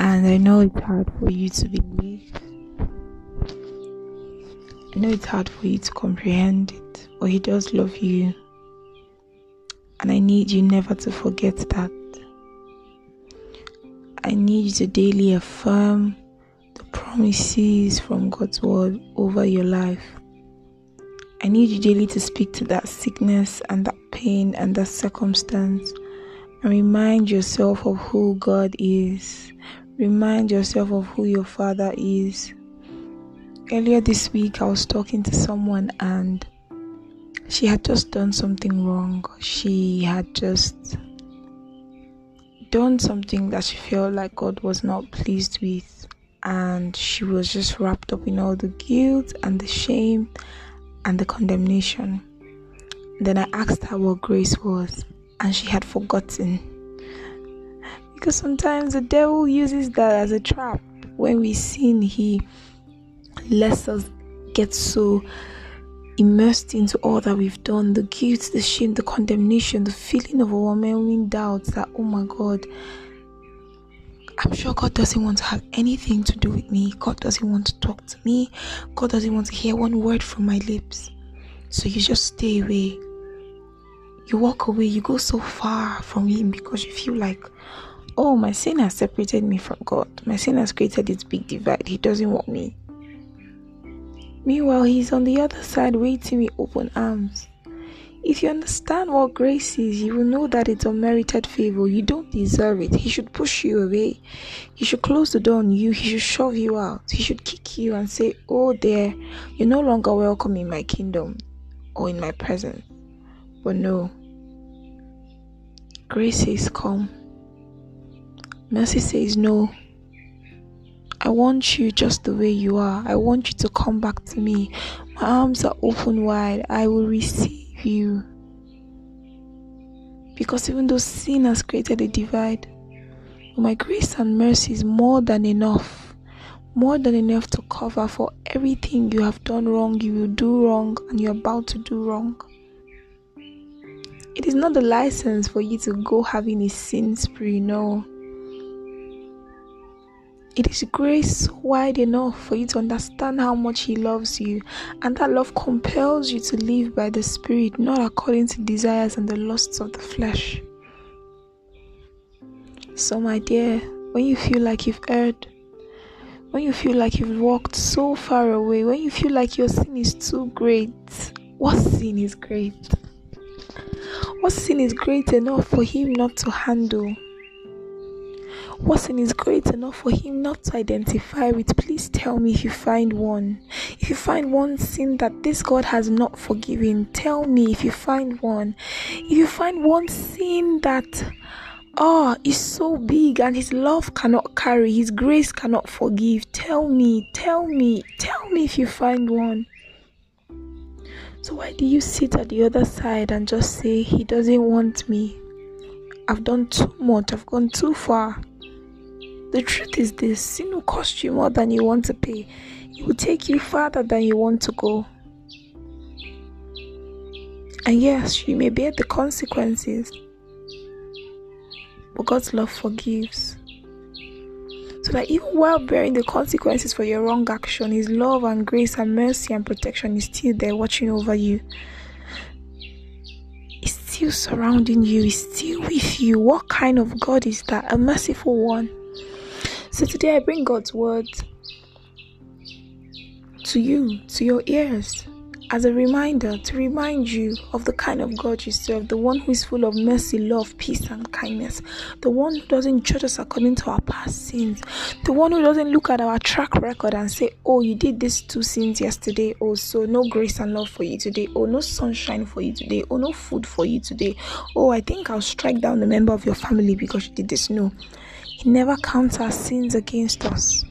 And I know it's hard for you to believe. I know it's hard for you to comprehend it, but He does love you. And I need you never to forget that. I need you to daily affirm the promises from God's word over your life. I need you daily to speak to that sickness and that pain and that circumstance and remind yourself of who God is. Remind yourself of who your Father is. Earlier this week, I was talking to someone and she had just done something wrong. She had just done something that she felt like God was not pleased with, and she was just wrapped up in all the guilt and the shame and the condemnation. Then I asked her what grace was, and she had forgotten. Because sometimes the devil uses that as a trap. When we sin, he lets us get so immersed into all that we've done the guilt, the shame, the condemnation, the feeling of overwhelming doubts that, oh my God, I'm sure God doesn't want to have anything to do with me. God doesn't want to talk to me. God doesn't want to hear one word from my lips. So you just stay away. You walk away. You go so far from Him because you feel like, oh, my sin has separated me from God. My sin has created this big divide. He doesn't want me. Meanwhile, He's on the other side waiting with open arms. If you understand what grace is, you will know that it's unmerited favor. You don't deserve it. He should push you away. He should close the door on you. He should shove you out. He should kick you and say, Oh, there, you're no longer welcome in my kingdom or in my presence. But no, grace is Come. Mercy says, No. I want you just the way you are. I want you to come back to me. My arms are open wide. I will receive you. Because even though sin has created a divide, my grace and mercy is more than enough. More than enough to cover for everything you have done wrong, you will do wrong, and you're about to do wrong. It is not the license for you to go having a sin spree, no. It is grace wide enough for you to understand how much He loves you, and that love compels you to live by the Spirit, not according to desires and the lusts of the flesh. So, my dear, when you feel like you've erred, when you feel like you've walked so far away, when you feel like your sin is too great, what sin is great? What sin is great enough for Him not to handle? What sin is great enough for him not to identify with? Please tell me if you find one. If you find one sin that this God has not forgiven, tell me if you find one. If you find one sin that oh is so big and his love cannot carry, his grace cannot forgive, tell me, tell me, tell me if you find one. So why do you sit at the other side and just say he doesn't want me? I've done too much, I've gone too far. The truth is this sin will cost you more than you want to pay, it will take you farther than you want to go. And yes, you may bear the consequences, but God's love forgives. So that even while bearing the consequences for your wrong action, His love and grace and mercy and protection is still there watching over you. He's still surrounding you, He's still with you. What kind of God is that? A merciful one. So today I bring God's words to you, to your ears, as a reminder to remind you of the kind of God you serve, the one who is full of mercy, love, peace, and kindness, the one who doesn't judge us according to our past sins, the one who doesn't look at our track record and say, Oh, you did these two sins yesterday, oh, so no grace and love for you today, oh, no sunshine for you today, oh, no food for you today, oh, I think I'll strike down a member of your family because you did this. No, He never counts our sins against us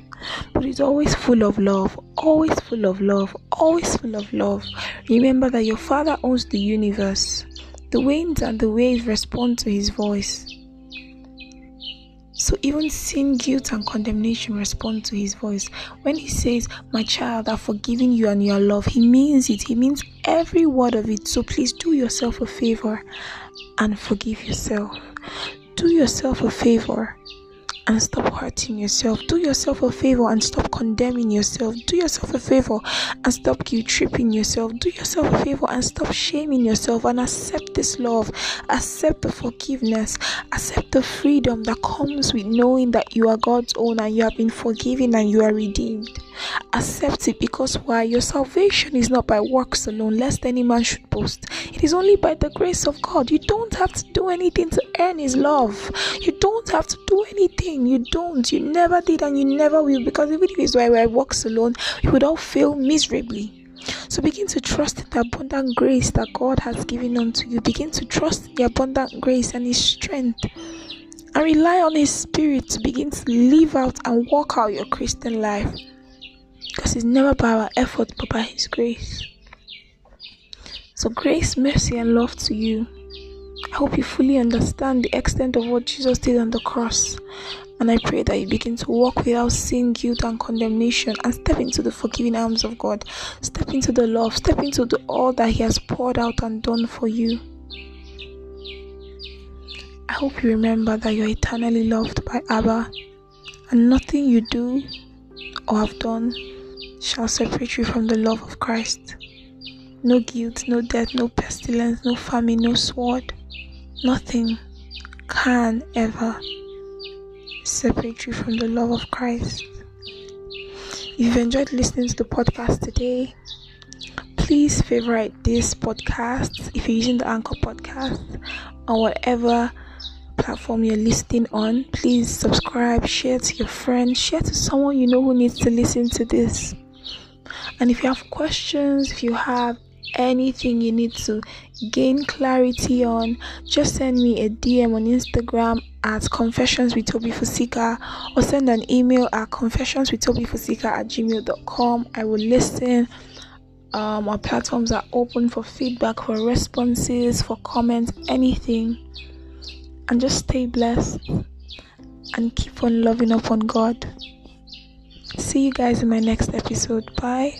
but it's always full of love, always full of love, always full of love. Remember that your Father owns the universe. The winds and the waves respond to His voice. So even sin, guilt, and condemnation respond to His voice. When He says, My child, I've forgiven you and your love, He means it. He means every word of it. So please do yourself a favor and forgive yourself. Do yourself a favor and stop hurting yourself. Do yourself a favor and stop condemning yourself. Do yourself a favor and stop guilt tripping yourself. Do yourself a favor and stop shaming yourself and accept this love. Accept the forgiveness. Accept the freedom that comes with knowing that you are God's own and you have been forgiven and you are redeemed. Accept it because why? Your salvation is not by works alone, lest any man should boast. It is only by the grace of God. You don't have to do anything to earn His love. You don't have to do anything. You don't. You never did and you never will. Because even if it's by works alone, you would all fail miserably. So begin to trust in the abundant grace that God has given unto you. Begin to trust in the abundant grace and His strength. And rely on His Spirit to begin to live out and walk out your Christian life. Because it's never by our effort but by His grace. So, grace, mercy, and love to you. I hope you fully understand the extent of what Jesus did on the cross. And I pray that you begin to walk without sin, guilt, and condemnation and step into the forgiving arms of God. Step into the love. Step into the, all that He has poured out and done for you. I hope you remember that you're eternally loved by Abba, and nothing you do or have done shall separate you from the love of Christ. No guilt, no death, no pestilence, no famine, no sword. Nothing can ever separate you from the love of Christ. If you've enjoyed listening to the podcast today, please favorite this podcast if you're using the Anchor podcast or whatever platform you're listening on. Please subscribe, share to your friends, share to someone you know who needs to listen to this. And if you have questions, if you have anything you need to gain clarity on, just send me a DM on Instagram at confessions with Toby Fusika or send an email at confessions with Toby Fusika at gmail.com. I will listen. Um, our platforms are open for feedback, for responses, for comments, anything. And just stay blessed and keep on loving upon God. See you guys in my next episode. Bye.